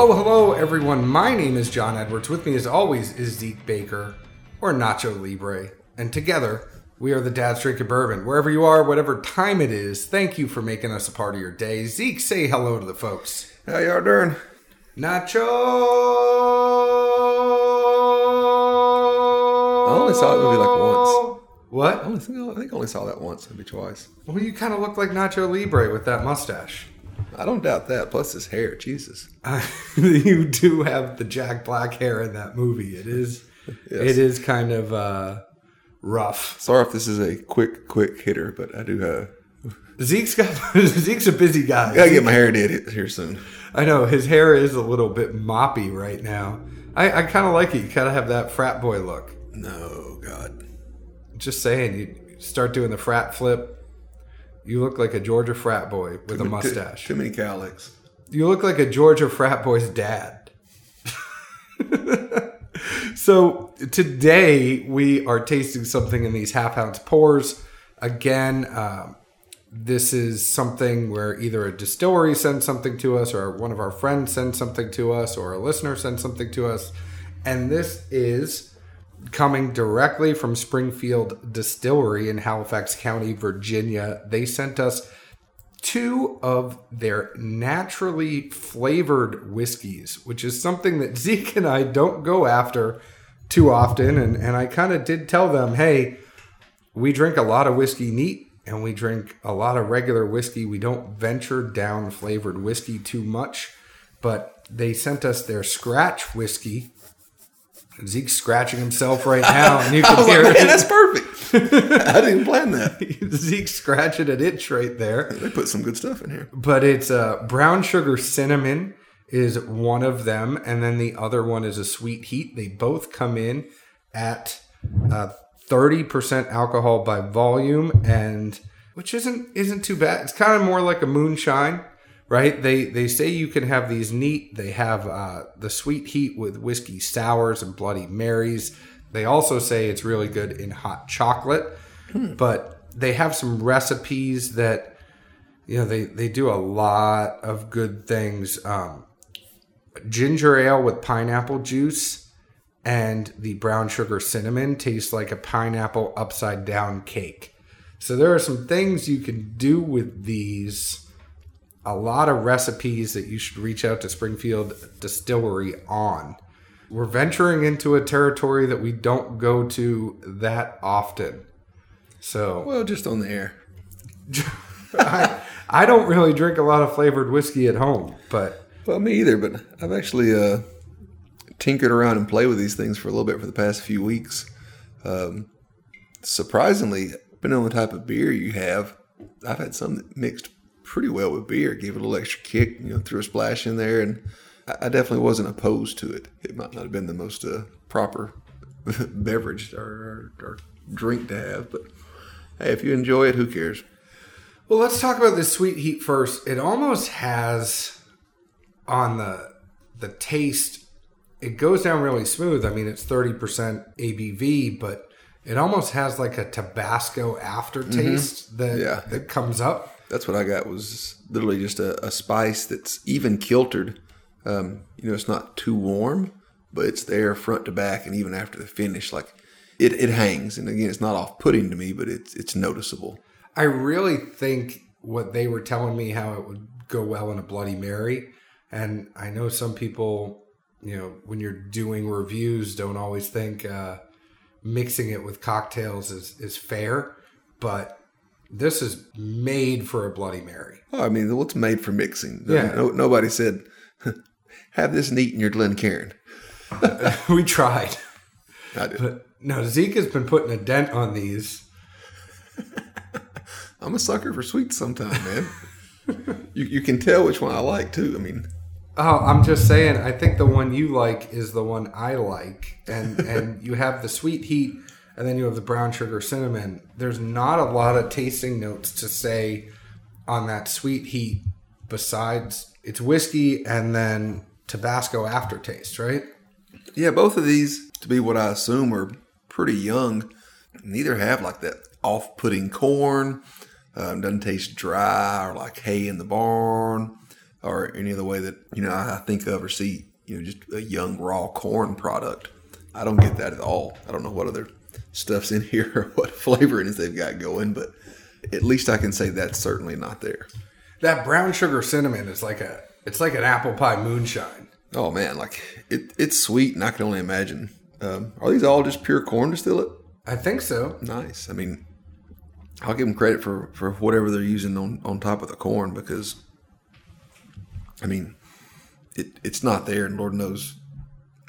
Hello, hello, everyone. My name is John Edwards. With me, as always, is Zeke Baker or Nacho Libre. And together, we are the Dad's Drinking Bourbon. Wherever you are, whatever time it is, thank you for making us a part of your day. Zeke, say hello to the folks. How y'all doing? Nacho! I only saw that movie like once. What? I only I think I only saw that once, maybe twice. Well, you kind of look like Nacho Libre with that mustache. I don't doubt that. Plus his hair, Jesus. you do have the Jack Black hair in that movie. It is, Yes. it is kind of uh, rough. Sorry if this is a quick, quick hitter, but I do have. Zeke's got Zeke's a busy guy. Gotta get my hair did here soon. I know his hair is a little bit moppy right now. I, I kind of like it. You kind of have that frat boy look. No, God. Just saying, you start doing the frat flip. You look like a Georgia frat boy with a mustache. Too, too many cowlicks. You look like a Georgia frat boy's dad. so today we are tasting something in these half ounce pours. Again, um, this is something where either a distillery sends something to us, or one of our friends sends something to us, or a listener sends something to us. And this is coming directly from Springfield Distillery in Halifax County, Virginia. They sent us two of their naturally flavored whiskeys, which is something that Zeke and I don't go after too often. And, and I kind of did tell them, hey, we drink a lot of whiskey neat and we drink a lot of regular whiskey. We don't venture down flavored whiskey too much, but they sent us their scratch whiskey. Zeke's scratching himself right now, and you can hear like, it. that's perfect. I didn't plan that. Zeke's scratching an itch right there. They put some good stuff in here. but it's uh, brown sugar cinnamon is one of them and then the other one is a sweet heat they both come in at uh, 30% alcohol by volume and which isn't isn't too bad it's kind of more like a moonshine right? They they say you can have these neat they have uh, the sweet heat with whiskey sours and bloody marys. They also say it's really good in hot chocolate but they have some recipes that you know they they do a lot of good things. Um ginger ale with pineapple juice and the brown sugar cinnamon tastes like a pineapple upside down cake. So there are some things you can do with these a lot of recipes that you should reach out to springfield distillery on we're venturing into a territory that we don't go to that often so Well, just on the air. I, I don't really drink a lot of flavored whiskey at home, but Well, me either, but I've actually uh, tinkered around and played with these things for a little bit for the past few weeks. Um, surprisingly, depending on the type of beer you have, I've had some that mixed pretty well with beer, gave it a little extra kick, you know, threw a splash in there, and I, I definitely wasn't opposed to it. It might not have been the most uh, proper beverage or, or, or drink to have, but hey, if you enjoy it, who cares? well, let's talk about this sweet heat first. It almost has on the the taste. It goes down really smooth. I mean, it's thirty percent ABV, but it almost has like a Tabasco aftertaste that Yeah. that comes up. That's what I got was literally just a, a spice that's even kiltered. Um, you know, it's not too warm, but it's there front to back, and even after the finish, like it, it hangs. And again, it's not off putting to me, but it's it's noticeable. I really think what they were telling me how it would go well in a Bloody Mary, and I know some people, you know, when you're doing reviews, don't always think uh, mixing it with cocktails is is fair, but this is made for a Bloody Mary. Oh, I mean, what's made for mixing? Yeah. No, nobody said have this neat in your Glencairn. we tried, I did. but no, Zeke has been putting a dent on these. I'm a sucker for sweets sometimes, man. you you can tell which one I like too. I mean, Oh, I'm just saying. I think the one you like is the one I like, and and you have the sweet heat, and then you have the brown sugar cinnamon. There's not a lot of tasting notes to say on that sweet heat, besides it's whiskey and then Tabasco aftertaste, right? Yeah, both of these, to be what I assume are pretty young, neither have like that off putting corn. Um, doesn't taste dry or like hay in the barn. or any other way that you know I think of or see you know just a young raw corn product. I don't get that at all. I don't know what other stuff's in here or what flavorings they've got going, but at least I can say that's certainly not there. That brown sugar cinnamon is like a it's like an apple pie moonshine. Oh man, like it, it's sweet, and I can only imagine. Um, are these all just pure corn distillate? I think so. Nice. I mean, I'll give them credit for for whatever they're using on on top of the corn because, I mean, it it's not there, and Lord knows,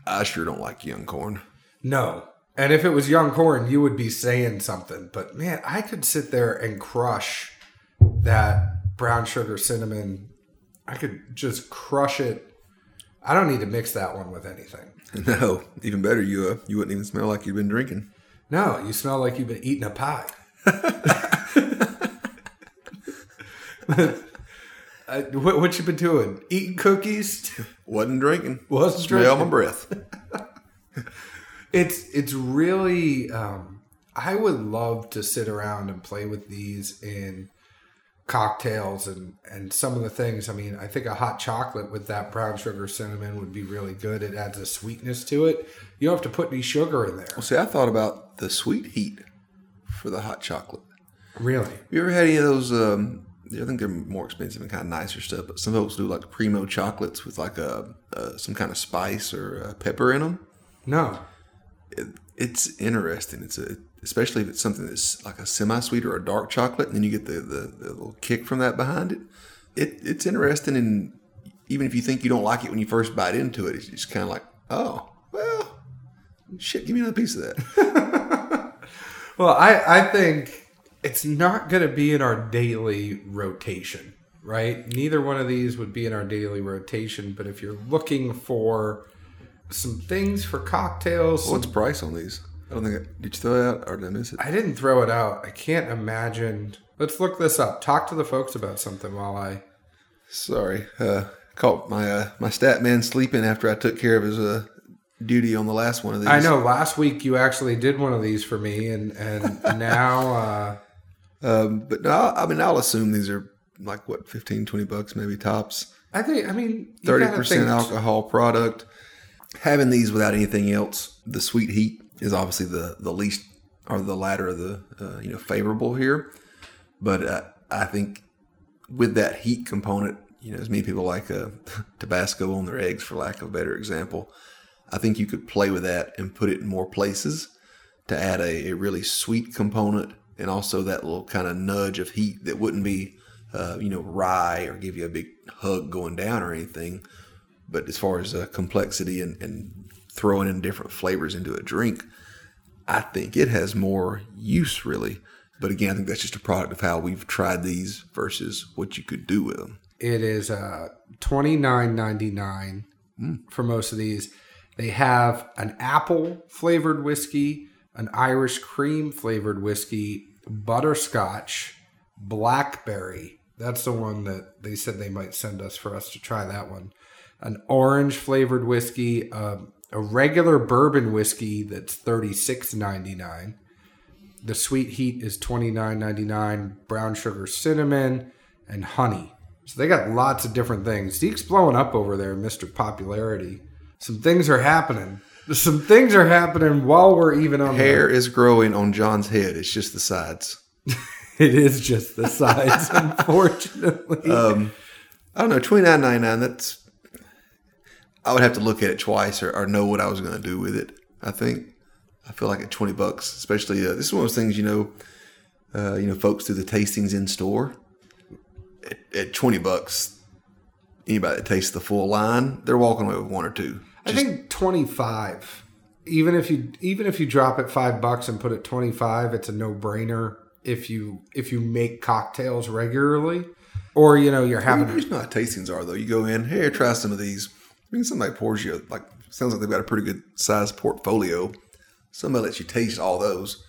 I sure don't like young corn. No. And if it was young corn, you would be saying something. But man, I could sit there and crush that brown sugar cinnamon. I could just crush it. I don't need to mix that one with anything. No, even better, you uh, you wouldn't even smell like you've been drinking. No, you smell like you've been eating a pie. Uh, what, what you been doing? Eating cookies? Wasn't drinking. Wasn't drinking. Smell my breath. It's it's really. Um, I would love to sit around and play with these in cocktails and and some of the things. I mean, I think a hot chocolate with that brown sugar cinnamon would be really good. It adds a sweetness to it. You don't have to put any sugar in there. Well, see, I thought about the sweet heat for the hot chocolate. Really? You ever had any of those? Um, I think they're more expensive and kind of nicer stuff, but some folks do like primo chocolates with like a, uh some kind of spice or uh pepper in them. No. It, it's interesting. It's a especially if it's something that's like a semi-sweet or a dark chocolate, and then you get the, the, the little kick from that behind it. It it's interesting, and even if you think you don't like it when you first bite into it, it's just kind of like, oh well, shit, give me another piece of that. Well, I, I think it's not going to be in our daily rotation, right? Neither one of these would be in our daily rotation. But if you're looking for some things for cocktails, some- What's price on these? I don't think I, did you throw it out or did I miss it? I didn't throw it out. I can't imagine. Let's look this up. Talk to the folks about something while I. Sorry, uh, caught my uh, my stat man sleeping after I took care of his uh, duty on the last one of these. I know last week you actually did one of these for me, and and now uh, um, but no, I mean I'll assume these are like what 15, 20 bucks maybe tops. I think I mean thirty percent alcohol product. Having these without anything else, the sweet heat is obviously the the least or the latter of the uh, you know favorable here. But uh, I think with that heat component, you know, as many people like uh, Tabasco on their eggs, for lack of a better example, I think you could play with that and put it in more places to add a, a really sweet component and also that little kind of nudge of heat that wouldn't be, uh, you know, rye or give you a big hug going down or anything. But as far as uh, complexity and, and throwing in different flavors into a drink, I think it has more use really. But again, I think that's just a product of how we've tried these versus what you could do with them. It is uh, twenty nine ninety nine for most of these. They have an apple flavored whiskey, an Irish cream flavored whiskey, butterscotch, blackberry. That's the one that they said they might send us for us to try that one. An orange flavored whiskey, um, a regular bourbon whiskey that's thirty six ninety nine. The sweet heat is twenty nine ninety nine. Brown sugar, cinnamon, and honey. So they got lots of different things. Zeke's blowing up over there, Mister Popularity. Some things are happening. Some things are happening while we're even on Hair is growing on John's head. It's just the sides. It is just the sides, unfortunately. Um, I don't know, twenty nine ninety nine. That's I would have to look at it twice or, or know what I was going to do with it. I think I feel like at twenty bucks, especially uh, this is one of those things you know, uh, you know, folks do the tastings in store. At, at twenty bucks, anybody that tastes the full line, they're walking away with one or two. I think twenty five. Even if you even if you drop it five bucks and put it twenty five, it's a no brainer. If you if you make cocktails regularly, or you know you're having know how tastings are though. You go in, here, try some of these. I mean, somebody pours you like sounds like they've got a pretty good size portfolio. Somebody lets you taste all those.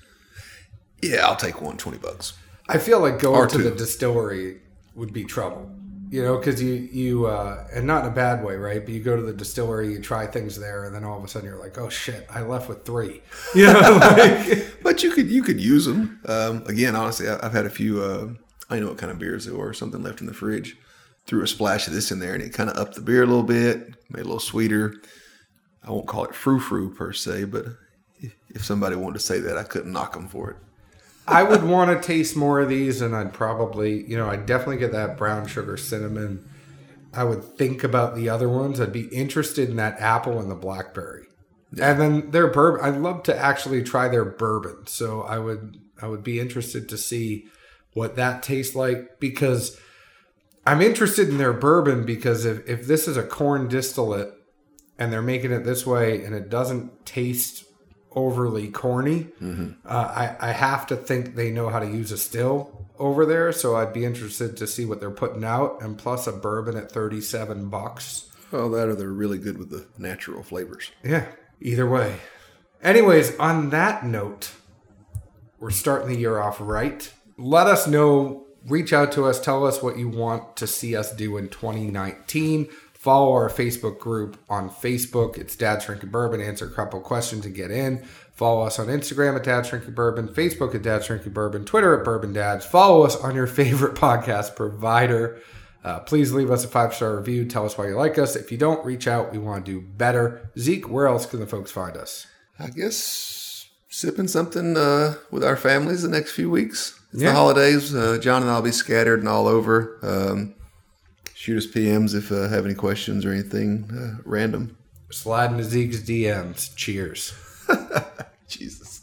Yeah, I'll take one, 20 bucks. I feel like going Or to two. the distillery would be trouble. You know, because you you uh, and not in a bad way, right? But you go to the distillery, you try things there, and then all of a sudden you're like, "Oh shit, I left with three. You know, like, But you could you could use them. Um, again, honestly, I, I've had a few. Uh, I know what kind of beers they were. Something left in the fridge. Threw a splash of this in there, and it kind of upped the beer a little bit, made it a little sweeter. I won't call it frou frou per se, but if- if somebody wanted to say that, I couldn't knock them for it. I would want to taste more of these, and I'd probably, you know, I'd definitely get that brown sugar cinnamon. I would think about the other ones. I'd be interested in that apple and the blackberry, and then their bourbon. I'd love to actually try their bourbon. So I would, I would be interested to see what that tastes like because I'm interested in their bourbon because if if this is a corn distillate and they're making it this way and it doesn't taste overly corny, uh, I, I have to think they know how to use a still over there. So I'd be interested to see what they're putting out. And plus a bourbon at 37 bucks. Well, that or they're really good with the natural flavors. Yeah, either way. Anyways, on that note, we're starting the year off right. Let us know, reach out to us, tell us what you want to see us do in 2019. Follow our Facebook group on Facebook. It's Dad's Drinking Bourbon. Answer a couple questions and get in. Follow us on Instagram at Dad's Drinking Bourbon, Facebook at Dad's Drinking Bourbon, Twitter at Bourbon Dads. Follow us on your favorite podcast provider. Uh, please leave us a five star review. Tell us why you like us. If you don't, reach out. We want to do better. Zeke, where else can the folks find us? I guess sipping something uh, with our families the next few weeks. It's Yeah. the holidays. Uh, John and I'll be scattered and all over. Um, shoot us PMs if uh, have any questions or anything uh, random. Slide into Zeke's DMs. Cheers. Jesus.